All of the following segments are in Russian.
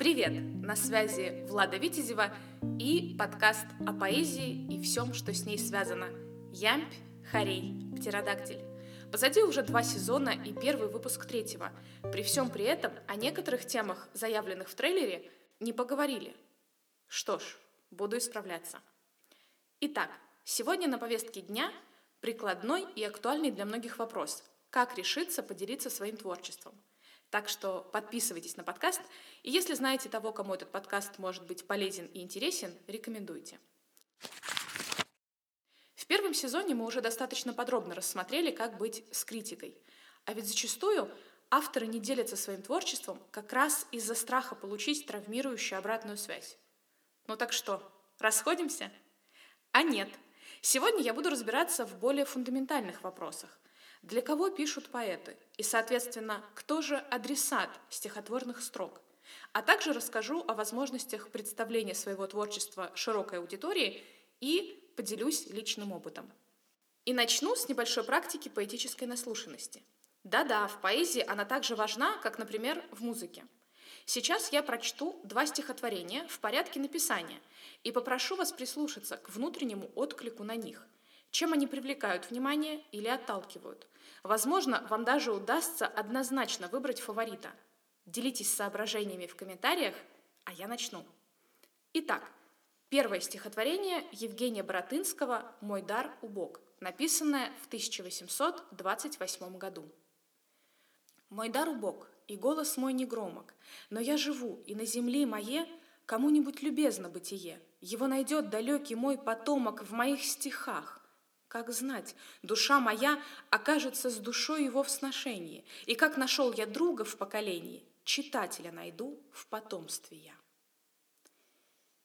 Привет! На связи Влада Витязева и подкаст о поэзии и всем, что с ней связано. Ямпь, Харей, Птеродактиль. Позади уже два сезона и первый выпуск третьего. При всем при этом о некоторых темах, заявленных в трейлере, не поговорили. Что ж, буду исправляться. Итак, сегодня на повестке дня прикладной и актуальный для многих вопрос – как решиться поделиться своим творчеством – так что подписывайтесь на подкаст, и если знаете того, кому этот подкаст может быть полезен и интересен, рекомендуйте. В первом сезоне мы уже достаточно подробно рассмотрели, как быть с критикой. А ведь зачастую авторы не делятся своим творчеством как раз из-за страха получить травмирующую обратную связь. Ну так что, расходимся? А нет. Сегодня я буду разбираться в более фундаментальных вопросах – для кого пишут поэты? И, соответственно, кто же адресат стихотворных строк? А также расскажу о возможностях представления своего творчества широкой аудитории и поделюсь личным опытом. И начну с небольшой практики поэтической наслушанности. Да-да, в поэзии она также важна, как, например, в музыке. Сейчас я прочту два стихотворения в порядке написания и попрошу вас прислушаться к внутреннему отклику на них. Чем они привлекают внимание или отталкивают? Возможно, вам даже удастся однозначно выбрать фаворита. Делитесь соображениями в комментариях, а я начну. Итак, первое стихотворение Евгения Боротынского «Мой дар убог», написанное в 1828 году. «Мой дар убог, и голос мой не громок, но я живу, и на земле мое кому-нибудь любезно бытие. Его найдет далекий мой потомок в моих стихах. Как знать, душа моя окажется с душой его в сношении, и как нашел я друга в поколении, читателя найду в потомстве я.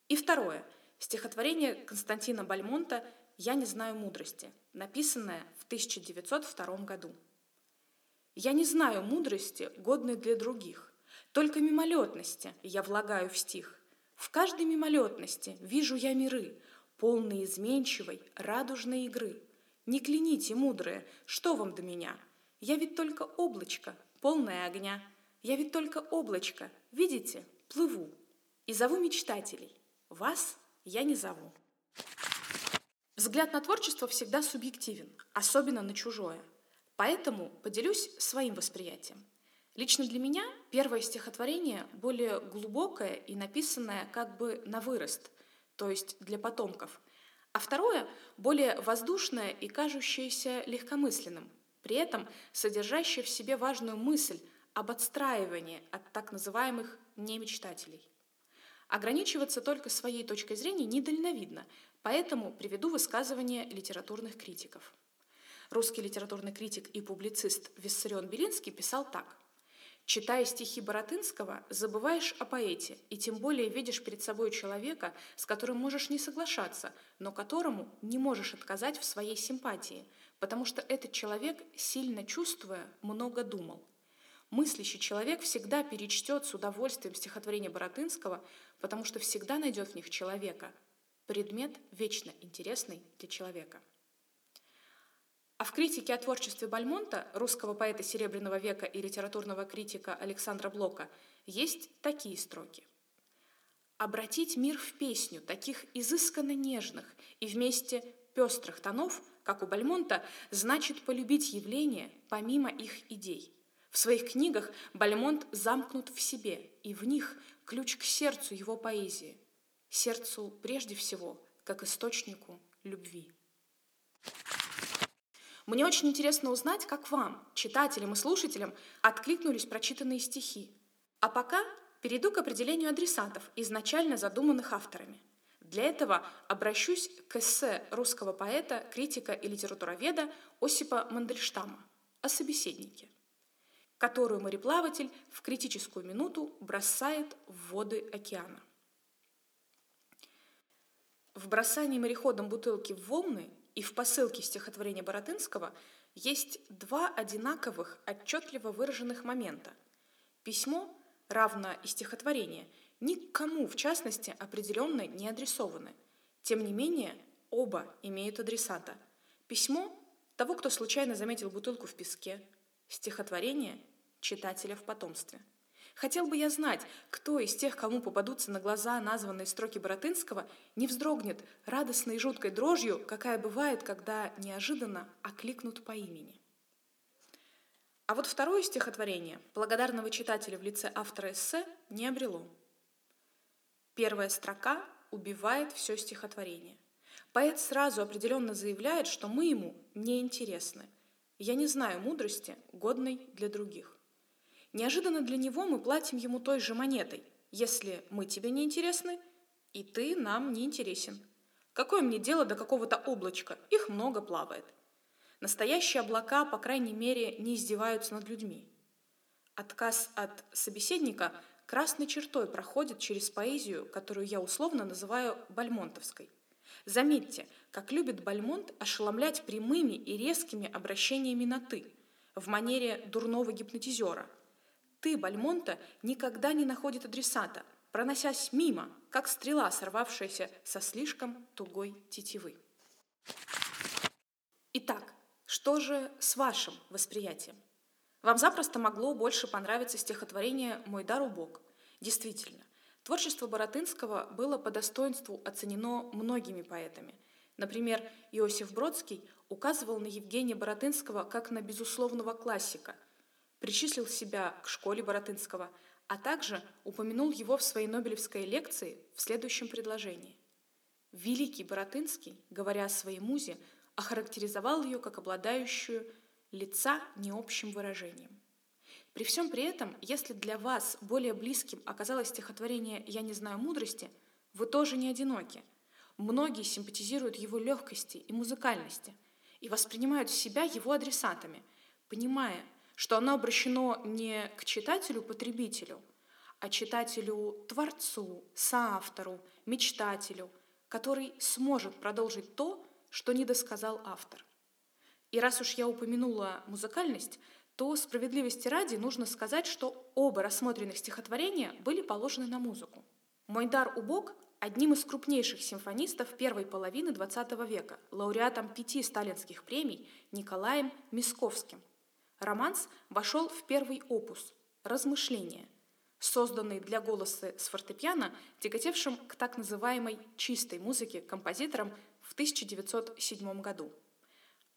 И второе. Стихотворение Константина Бальмонта «Я не знаю мудрости», написанное в 1902 году. «Я не знаю мудрости, годной для других, только мимолетности я влагаю в стих. В каждой мимолетности вижу я миры, полный изменчивой, радужной игры. Не кляните, мудрые, что вам до меня? Я ведь только облачко, полное огня. Я ведь только облачко, видите, плыву. И зову мечтателей. Вас я не зову. Взгляд на творчество всегда субъективен, особенно на чужое. Поэтому поделюсь своим восприятием. Лично для меня первое стихотворение более глубокое и написанное как бы на вырост, то есть для потомков, а второе – более воздушное и кажущееся легкомысленным, при этом содержащее в себе важную мысль об отстраивании от так называемых немечтателей. Ограничиваться только своей точкой зрения недальновидно, поэтому приведу высказывание литературных критиков. Русский литературный критик и публицист Виссарион Белинский писал так – Читая стихи Боротынского, забываешь о поэте, и тем более видишь перед собой человека, с которым можешь не соглашаться, но которому не можешь отказать в своей симпатии, потому что этот человек, сильно чувствуя, много думал. Мыслящий человек всегда перечтет с удовольствием стихотворение Боротынского, потому что всегда найдет в них человека, предмет вечно интересный для человека. А в критике о творчестве Бальмонта, русского поэта Серебряного века и литературного критика Александра Блока, есть такие строки. «Обратить мир в песню таких изысканно нежных и вместе пестрых тонов, как у Бальмонта, значит полюбить явления помимо их идей. В своих книгах Бальмонт замкнут в себе, и в них ключ к сердцу его поэзии, сердцу прежде всего, как источнику любви. Мне очень интересно узнать, как вам, читателям и слушателям, откликнулись прочитанные стихи. А пока перейду к определению адресатов, изначально задуманных авторами. Для этого обращусь к эссе русского поэта, критика и литературоведа Осипа Мандельштама о собеседнике, которую мореплаватель в критическую минуту бросает в воды океана. В бросании мореходом бутылки в волны и в посылке стихотворения Боротынского есть два одинаковых, отчетливо выраженных момента. Письмо, равно и стихотворение, никому, в частности, определенно не адресованы. Тем не менее, оба имеют адресата. Письмо – того, кто случайно заметил бутылку в песке, стихотворение – читателя в потомстве. Хотел бы я знать, кто из тех, кому попадутся на глаза названные строки Боротынского, не вздрогнет радостной и жуткой дрожью, какая бывает, когда неожиданно окликнут по имени. А вот второе стихотворение благодарного читателя в лице автора эссе не обрело. Первая строка убивает все стихотворение. Поэт сразу определенно заявляет, что мы ему не интересны. Я не знаю мудрости, годной для других. Неожиданно для него мы платим ему той же монетой. Если мы тебе не интересны, и ты нам не интересен. Какое мне дело до какого-то облачка? Их много плавает. Настоящие облака, по крайней мере, не издеваются над людьми. Отказ от собеседника красной чертой проходит через поэзию, которую я условно называю бальмонтовской. Заметьте, как любит Бальмонт ошеломлять прямыми и резкими обращениями на «ты», в манере дурного гипнотизера. «Ты» Бальмонта никогда не находит адресата, проносясь мимо, как стрела, сорвавшаяся со слишком тугой тетивы. Итак, что же с вашим восприятием? Вам запросто могло больше понравиться стихотворение «Мой дар убог». Действительно, творчество Боротынского было по достоинству оценено многими поэтами. Например, Иосиф Бродский указывал на Евгения Боротынского как на безусловного классика, причислил себя к школе Боротынского, а также упомянул его в своей Нобелевской лекции в следующем предложении. Великий Боротынский, говоря о своей музе, охарактеризовал ее как обладающую лица необщим выражением. При всем при этом, если для вас более близким оказалось стихотворение «Я не знаю мудрости», вы тоже не одиноки. Многие симпатизируют его легкости и музыкальности и воспринимают себя его адресатами, понимая, что оно обращено не к читателю-потребителю, а читателю-творцу, соавтору, мечтателю, который сможет продолжить то, что не досказал автор. И раз уж я упомянула музыкальность, то справедливости ради нужно сказать, что оба рассмотренных стихотворения были положены на музыку. «Мой дар убог» одним из крупнейших симфонистов первой половины XX века, лауреатом пяти сталинских премий Николаем Мисковским. Романс вошел в первый опус «Размышления», созданный для голоса с фортепиано, тяготевшим к так называемой «чистой музыке» композитором в 1907 году.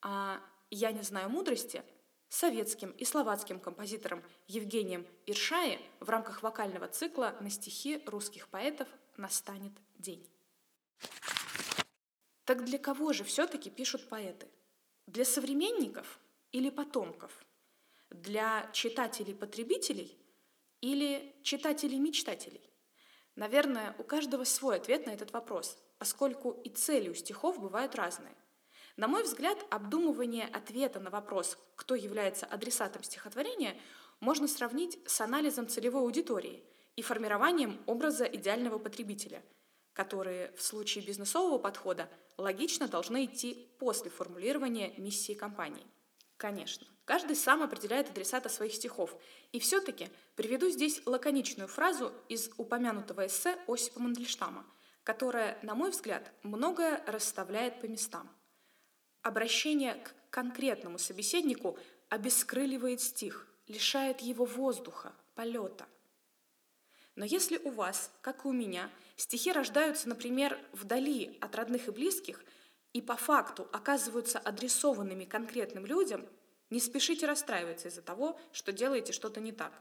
А «Я не знаю мудрости» советским и словацким композитором Евгением Иршае в рамках вокального цикла на стихи русских поэтов «Настанет день». Так для кого же все-таки пишут поэты? Для современников или потомков? Для читателей-потребителей или читателей-мечтателей? Наверное, у каждого свой ответ на этот вопрос – поскольку и цели у стихов бывают разные. На мой взгляд, обдумывание ответа на вопрос, кто является адресатом стихотворения, можно сравнить с анализом целевой аудитории и формированием образа идеального потребителя, которые в случае бизнесового подхода логично должны идти после формулирования миссии компании. Конечно, каждый сам определяет адресата своих стихов, и все-таки приведу здесь лаконичную фразу из упомянутого эссе Осипа Мандельштама – которая, на мой взгляд, многое расставляет по местам. Обращение к конкретному собеседнику обескрыливает стих, лишает его воздуха, полета. Но если у вас, как и у меня, стихи рождаются, например, вдали от родных и близких, и по факту оказываются адресованными конкретным людям, не спешите расстраиваться из-за того, что делаете что-то не так.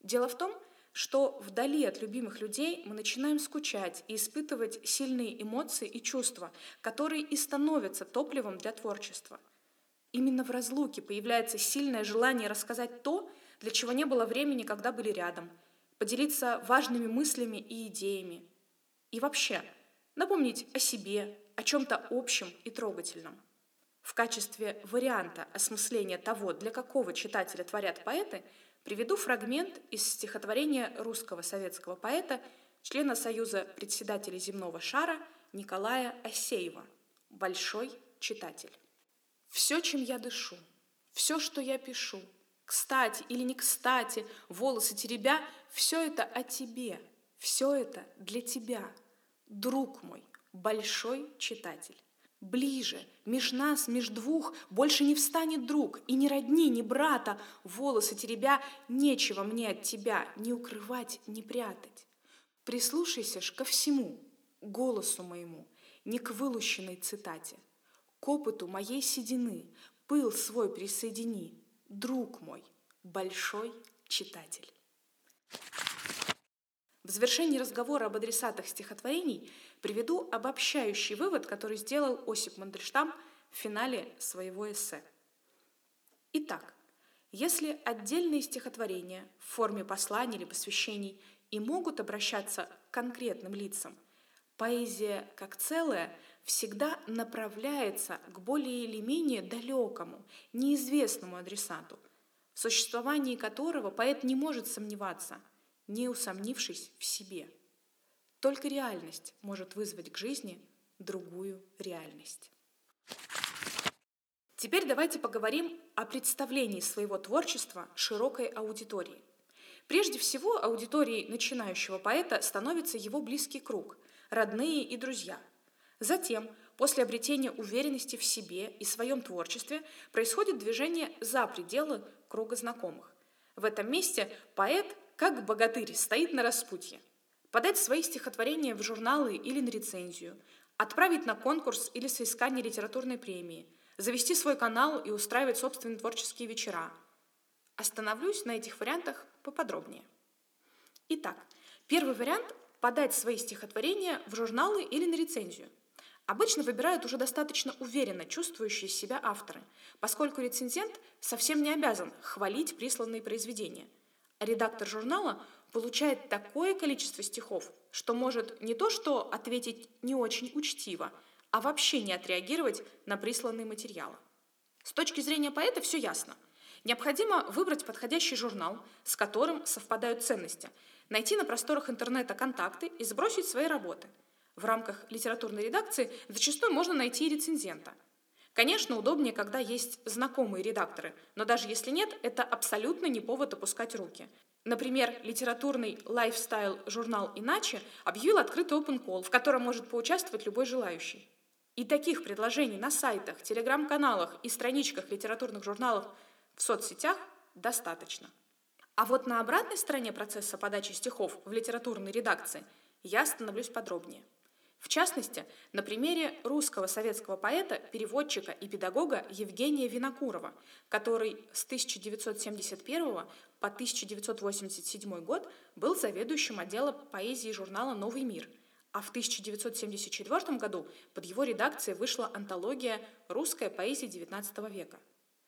Дело в том, что вдали от любимых людей мы начинаем скучать и испытывать сильные эмоции и чувства, которые и становятся топливом для творчества. Именно в разлуке появляется сильное желание рассказать то, для чего не было времени, когда были рядом, поделиться важными мыслями и идеями. И вообще, напомнить о себе, о чем-то общем и трогательном. В качестве варианта осмысления того, для какого читателя творят поэты – Приведу фрагмент из стихотворения русского советского поэта, члена Союза председателей земного шара Николая Осеева «Большой читатель». «Все, чем я дышу, все, что я пишу, кстати или не кстати, волосы теребя, все это о тебе, все это для тебя, друг мой, большой читатель. Ближе, меж нас, меж двух, больше не встанет друг, и ни родни, ни брата, волосы теребя, нечего мне от тебя ни укрывать, ни прятать. Прислушайся ж ко всему, голосу моему, не к вылущенной цитате, к опыту моей седины, пыл свой присоедини, друг мой, большой читатель. В завершении разговора об адресатах стихотворений приведу обобщающий вывод, который сделал Осип Мандельштам в финале своего эссе. Итак, если отдельные стихотворения в форме посланий или посвящений и могут обращаться к конкретным лицам, поэзия как целое всегда направляется к более или менее далекому, неизвестному адресату, в существовании которого поэт не может сомневаться – не усомнившись в себе. Только реальность может вызвать к жизни другую реальность. Теперь давайте поговорим о представлении своего творчества широкой аудитории. Прежде всего, аудиторией начинающего поэта становится его близкий круг, родные и друзья. Затем, после обретения уверенности в себе и своем творчестве, происходит движение за пределы круга знакомых. В этом месте поэт как богатырь стоит на распутье. Подать свои стихотворения в журналы или на рецензию, отправить на конкурс или соискание литературной премии, завести свой канал и устраивать собственные творческие вечера. Остановлюсь на этих вариантах поподробнее. Итак, первый вариант – подать свои стихотворения в журналы или на рецензию. Обычно выбирают уже достаточно уверенно чувствующие себя авторы, поскольку рецензент совсем не обязан хвалить присланные произведения – редактор журнала получает такое количество стихов, что может не то что ответить не очень учтиво, а вообще не отреагировать на присланные материалы. С точки зрения поэта все ясно. Необходимо выбрать подходящий журнал, с которым совпадают ценности, найти на просторах интернета контакты и сбросить свои работы. В рамках литературной редакции зачастую можно найти и рецензента – Конечно, удобнее, когда есть знакомые редакторы, но даже если нет, это абсолютно не повод опускать руки. Например, литературный лайфстайл-журнал «Иначе» объявил открытый open call, в котором может поучаствовать любой желающий. И таких предложений на сайтах, телеграм-каналах и страничках литературных журналов в соцсетях достаточно. А вот на обратной стороне процесса подачи стихов в литературной редакции я остановлюсь подробнее – в частности, на примере русского советского поэта, переводчика и педагога Евгения Винокурова, который с 1971 по 1987 год был заведующим отдела поэзии журнала «Новый мир», а в 1974 году под его редакцией вышла антология «Русская поэзия XIX века».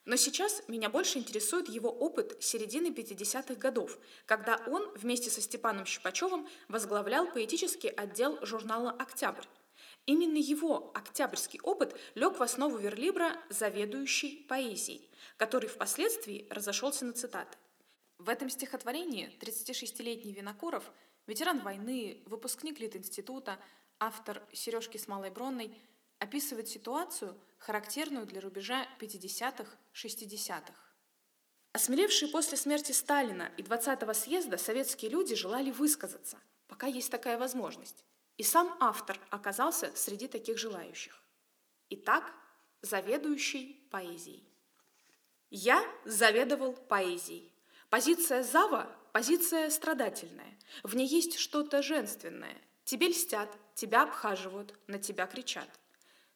Но сейчас меня больше интересует его опыт середины 50-х годов, когда он вместе со Степаном Щипачевым возглавлял поэтический отдел журнала «Октябрь». Именно его октябрьский опыт лег в основу верлибра «Заведующий поэзией», который впоследствии разошелся на цитаты. В этом стихотворении 36-летний Винокуров, ветеран войны, выпускник Литинститута, автор «Сережки с малой бронной», описывает ситуацию, характерную для рубежа 50-х-60-х. Осмелевшие после смерти Сталина и 20-го съезда советские люди желали высказаться, пока есть такая возможность. И сам автор оказался среди таких желающих. Итак, заведующий поэзией. Я заведовал поэзией. Позиция зава – позиция страдательная. В ней есть что-то женственное. Тебе льстят, тебя обхаживают, на тебя кричат.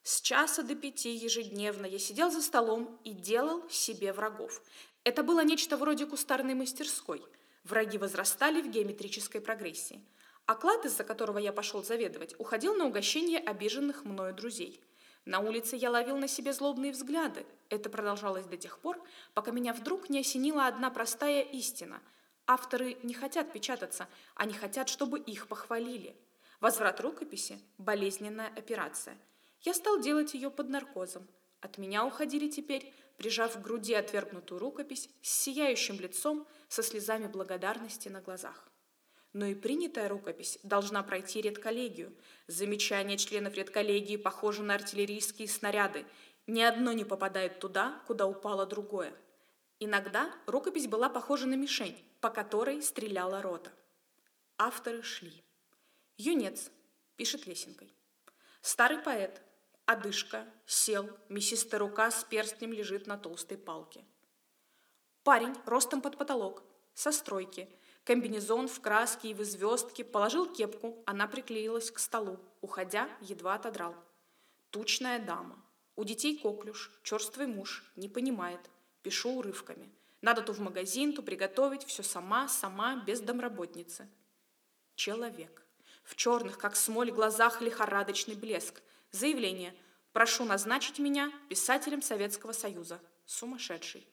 С часа до пяти ежедневно я сидел за столом и делал себе врагов. Это было нечто вроде кустарной мастерской. Враги возрастали в геометрической прогрессии. Оклад, из-за которого я пошел заведовать, уходил на угощение обиженных мною друзей. На улице я ловил на себе злобные взгляды. Это продолжалось до тех пор, пока меня вдруг не осенила одна простая истина. Авторы не хотят печататься, они хотят, чтобы их похвалили. Возврат рукописи – болезненная операция – я стал делать ее под наркозом. От меня уходили теперь, прижав к груди отвергнутую рукопись, с сияющим лицом, со слезами благодарности на глазах. Но и принятая рукопись должна пройти редколлегию. Замечания членов редколлегии похожи на артиллерийские снаряды. Ни одно не попадает туда, куда упало другое. Иногда рукопись была похожа на мишень, по которой стреляла рота. Авторы шли. Юнец пишет лесенкой. Старый поэт Одышка, сел, мясистая рука с перстнем лежит на толстой палке. Парень ростом под потолок, со стройки, комбинезон в краске и в звездке, положил кепку, она приклеилась к столу, уходя, едва отодрал. Тучная дама. У детей коклюш, черствый муж, не понимает. Пишу урывками. Надо то в магазин, то приготовить, все сама, сама, без домработницы. Человек. В черных, как смоль, глазах лихорадочный блеск. Заявление. Прошу назначить меня писателем Советского Союза. Сумасшедший.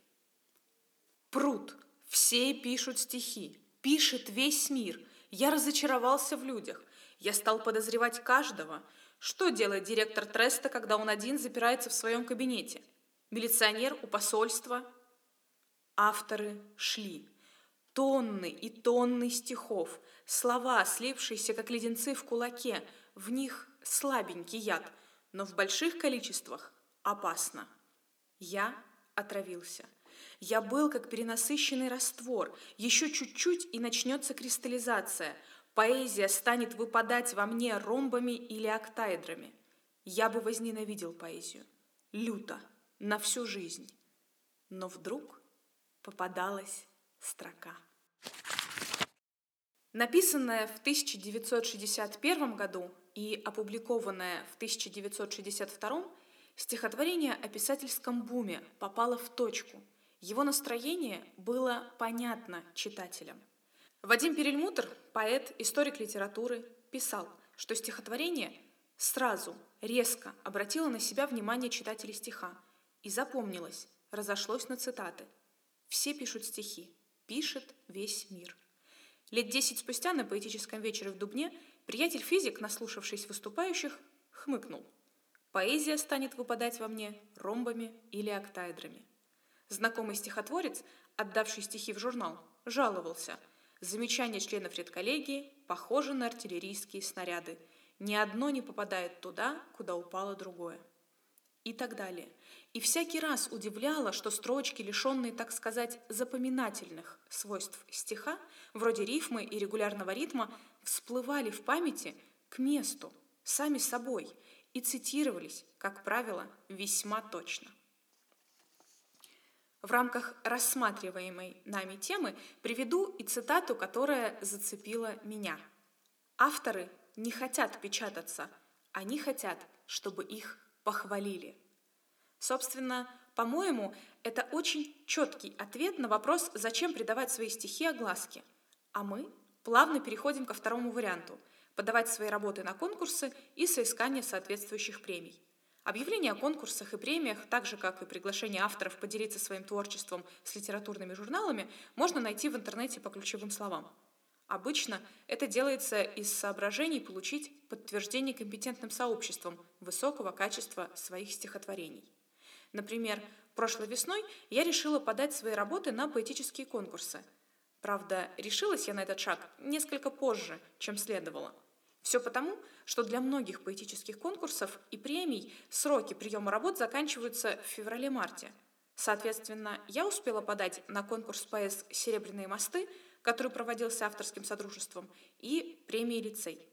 Пруд. Все пишут стихи. Пишет весь мир. Я разочаровался в людях. Я стал подозревать каждого. Что делает директор Треста, когда он один запирается в своем кабинете? Милиционер у посольства? Авторы шли. Тонны и тонны стихов, слова, слипшиеся, как леденцы в кулаке, в них слабенький яд, но в больших количествах опасно. Я отравился. Я был как перенасыщенный раствор. Еще чуть-чуть и начнется кристаллизация. Поэзия станет выпадать во мне ромбами или октаэдрами. Я бы возненавидел поэзию. Люто, на всю жизнь. Но вдруг попадалась строка. Написанная в 1961 году и опубликованная в 1962, стихотворение о писательском буме попало в точку. Его настроение было понятно читателям. Вадим Перельмутер, поэт, историк литературы, писал, что стихотворение сразу, резко обратило на себя внимание читателей стиха и запомнилось, разошлось на цитаты. Все пишут стихи, пишет весь мир. Лет десять спустя на поэтическом вечере в Дубне приятель-физик, наслушавшись выступающих, хмыкнул. Поэзия станет выпадать во мне ромбами или октаэдрами. Знакомый стихотворец, отдавший стихи в журнал, жаловался. Замечания членов редколлегии похожи на артиллерийские снаряды. Ни одно не попадает туда, куда упало другое. И так далее. И всякий раз удивляло, что строчки, лишенные, так сказать, запоминательных свойств стиха, вроде рифмы и регулярного ритма, всплывали в памяти к месту, сами собой, и цитировались, как правило, весьма точно. В рамках рассматриваемой нами темы приведу и цитату, которая зацепила меня. Авторы не хотят печататься, они хотят, чтобы их похвалили. Собственно, по-моему, это очень четкий ответ на вопрос, зачем придавать свои стихи огласке. А мы плавно переходим ко второму варианту – подавать свои работы на конкурсы и соискание соответствующих премий. Объявления о конкурсах и премиях, так же как и приглашение авторов поделиться своим творчеством с литературными журналами, можно найти в интернете по ключевым словам. Обычно это делается из соображений получить подтверждение компетентным сообществом высокого качества своих стихотворений. Например, прошлой весной я решила подать свои работы на поэтические конкурсы. Правда, решилась я на этот шаг несколько позже, чем следовало. Все потому, что для многих поэтических конкурсов и премий сроки приема работ заканчиваются в феврале-марте. Соответственно, я успела подать на конкурс ПС «Серебряные мосты», который проводился авторским содружеством, и премии «Лицей».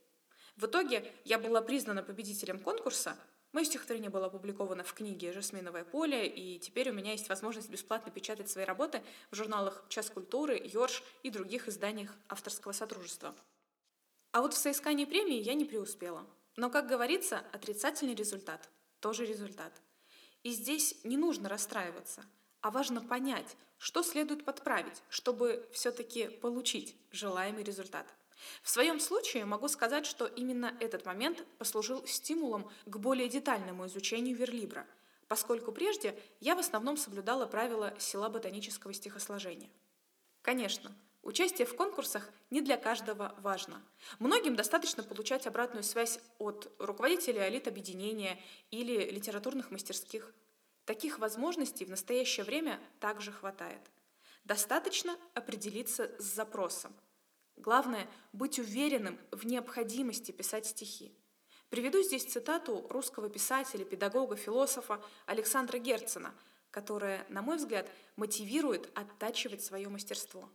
В итоге я была признана победителем конкурса, Мое стихотворение было опубликовано в книге «Жасминовое поле», и теперь у меня есть возможность бесплатно печатать свои работы в журналах «Час культуры», «Йорш» и других изданиях авторского сотрудничества. А вот в соискании премии я не преуспела. Но, как говорится, отрицательный результат – тоже результат. И здесь не нужно расстраиваться, а важно понять, что следует подправить, чтобы все-таки получить желаемый результат. В своем случае могу сказать, что именно этот момент послужил стимулом к более детальному изучению верлибра, поскольку прежде я в основном соблюдала правила села ботанического стихосложения. Конечно, участие в конкурсах не для каждого важно. Многим достаточно получать обратную связь от руководителя элит объединения или литературных мастерских. Таких возможностей в настоящее время также хватает. Достаточно определиться с запросом – Главное – быть уверенным в необходимости писать стихи. Приведу здесь цитату русского писателя, педагога, философа Александра Герцена, которая, на мой взгляд, мотивирует оттачивать свое мастерство.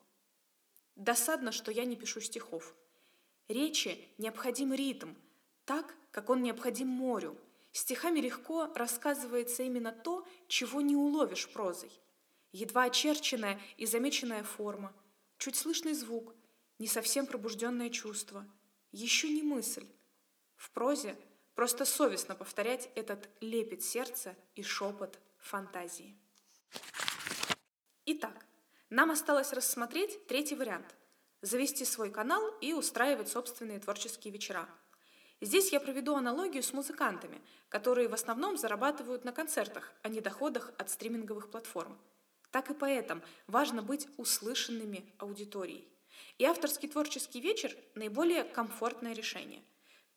«Досадно, что я не пишу стихов. Речи необходим ритм, так, как он необходим морю. Стихами легко рассказывается именно то, чего не уловишь прозой. Едва очерченная и замеченная форма, чуть слышный звук, не совсем пробужденное чувство, еще не мысль. В прозе просто совестно повторять этот лепет сердца и шепот фантазии. Итак, нам осталось рассмотреть третий вариант – завести свой канал и устраивать собственные творческие вечера – Здесь я проведу аналогию с музыкантами, которые в основном зарабатывают на концертах, а не доходах от стриминговых платформ. Так и поэтам важно быть услышанными аудиторией. И авторский творческий вечер – наиболее комфортное решение.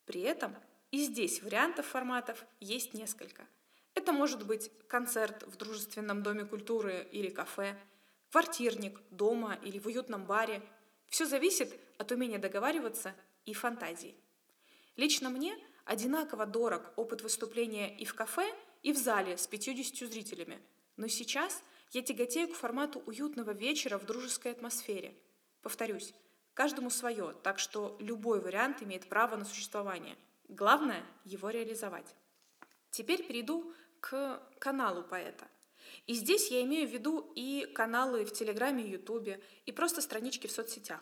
При этом и здесь вариантов форматов есть несколько. Это может быть концерт в дружественном доме культуры или кафе, квартирник, дома или в уютном баре. Все зависит от умения договариваться и фантазии. Лично мне одинаково дорог опыт выступления и в кафе, и в зале с 50 зрителями. Но сейчас я тяготею к формату уютного вечера в дружеской атмосфере. Повторюсь, каждому свое, так что любой вариант имеет право на существование. Главное – его реализовать. Теперь перейду к каналу поэта. И здесь я имею в виду и каналы в Телеграме Ютубе, и просто странички в соцсетях.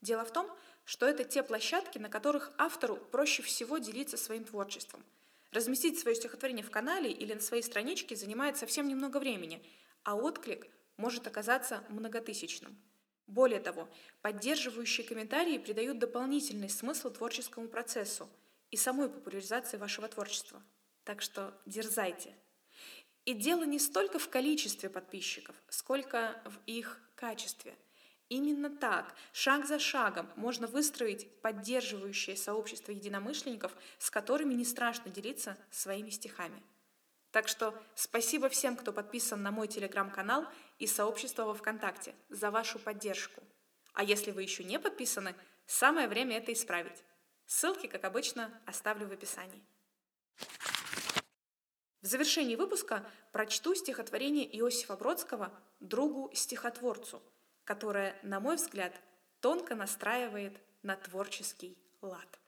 Дело в том, что это те площадки, на которых автору проще всего делиться своим творчеством. Разместить свое стихотворение в канале или на своей страничке занимает совсем немного времени, а отклик может оказаться многотысячным. Более того, поддерживающие комментарии придают дополнительный смысл творческому процессу и самой популяризации вашего творчества. Так что дерзайте. И дело не столько в количестве подписчиков, сколько в их качестве – Именно так, шаг за шагом, можно выстроить поддерживающее сообщество единомышленников, с которыми не страшно делиться своими стихами. Так что спасибо всем, кто подписан на мой телеграм-канал и сообщество во ВКонтакте за вашу поддержку. А если вы еще не подписаны, самое время это исправить. Ссылки, как обычно, оставлю в описании. В завершении выпуска прочту стихотворение Иосифа Бродского «Другу-стихотворцу», которая, на мой взгляд, тонко настраивает на творческий лад.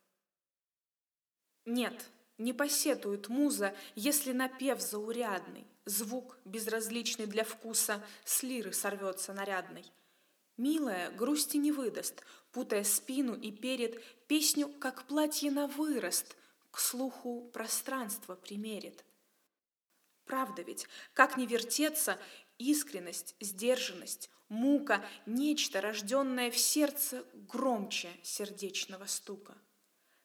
Нет, не посетует муза, если напев заурядный, звук, безразличный для вкуса, с лиры сорвется нарядный. Милая грусти не выдаст, путая спину и перед, песню, как платье на вырост, к слуху пространство примерит. Правда ведь, как не вертеться, искренность, сдержанность, мука, нечто, рожденное в сердце громче сердечного стука.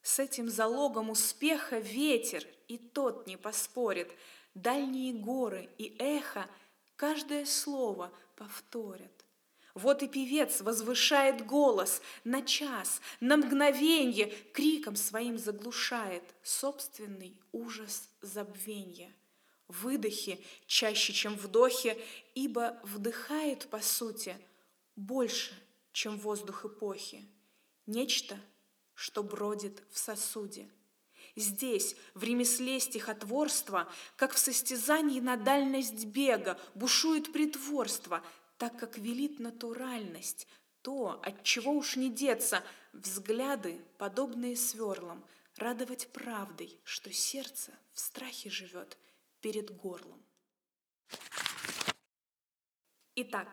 С этим залогом успеха ветер, и тот не поспорит, дальние горы и эхо каждое слово повторят. Вот и певец возвышает голос на час, на мгновенье, криком своим заглушает собственный ужас забвенья выдохе чаще, чем вдохе, ибо вдыхает, по сути, больше, чем воздух эпохи. Нечто, что бродит в сосуде. Здесь, в ремесле стихотворства, как в состязании на дальность бега, бушует притворство, так как велит натуральность, то, от чего уж не деться, взгляды, подобные сверлам, радовать правдой, что сердце в страхе живет, перед горлом. Итак,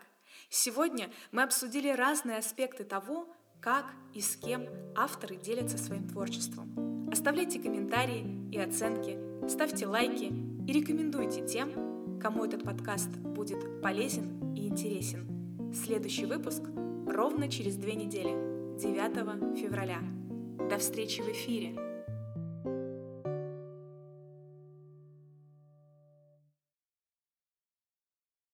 сегодня мы обсудили разные аспекты того, как и с кем авторы делятся своим творчеством. Оставляйте комментарии и оценки, ставьте лайки и рекомендуйте тем, кому этот подкаст будет полезен и интересен. Следующий выпуск ровно через две недели, 9 февраля. До встречи в эфире!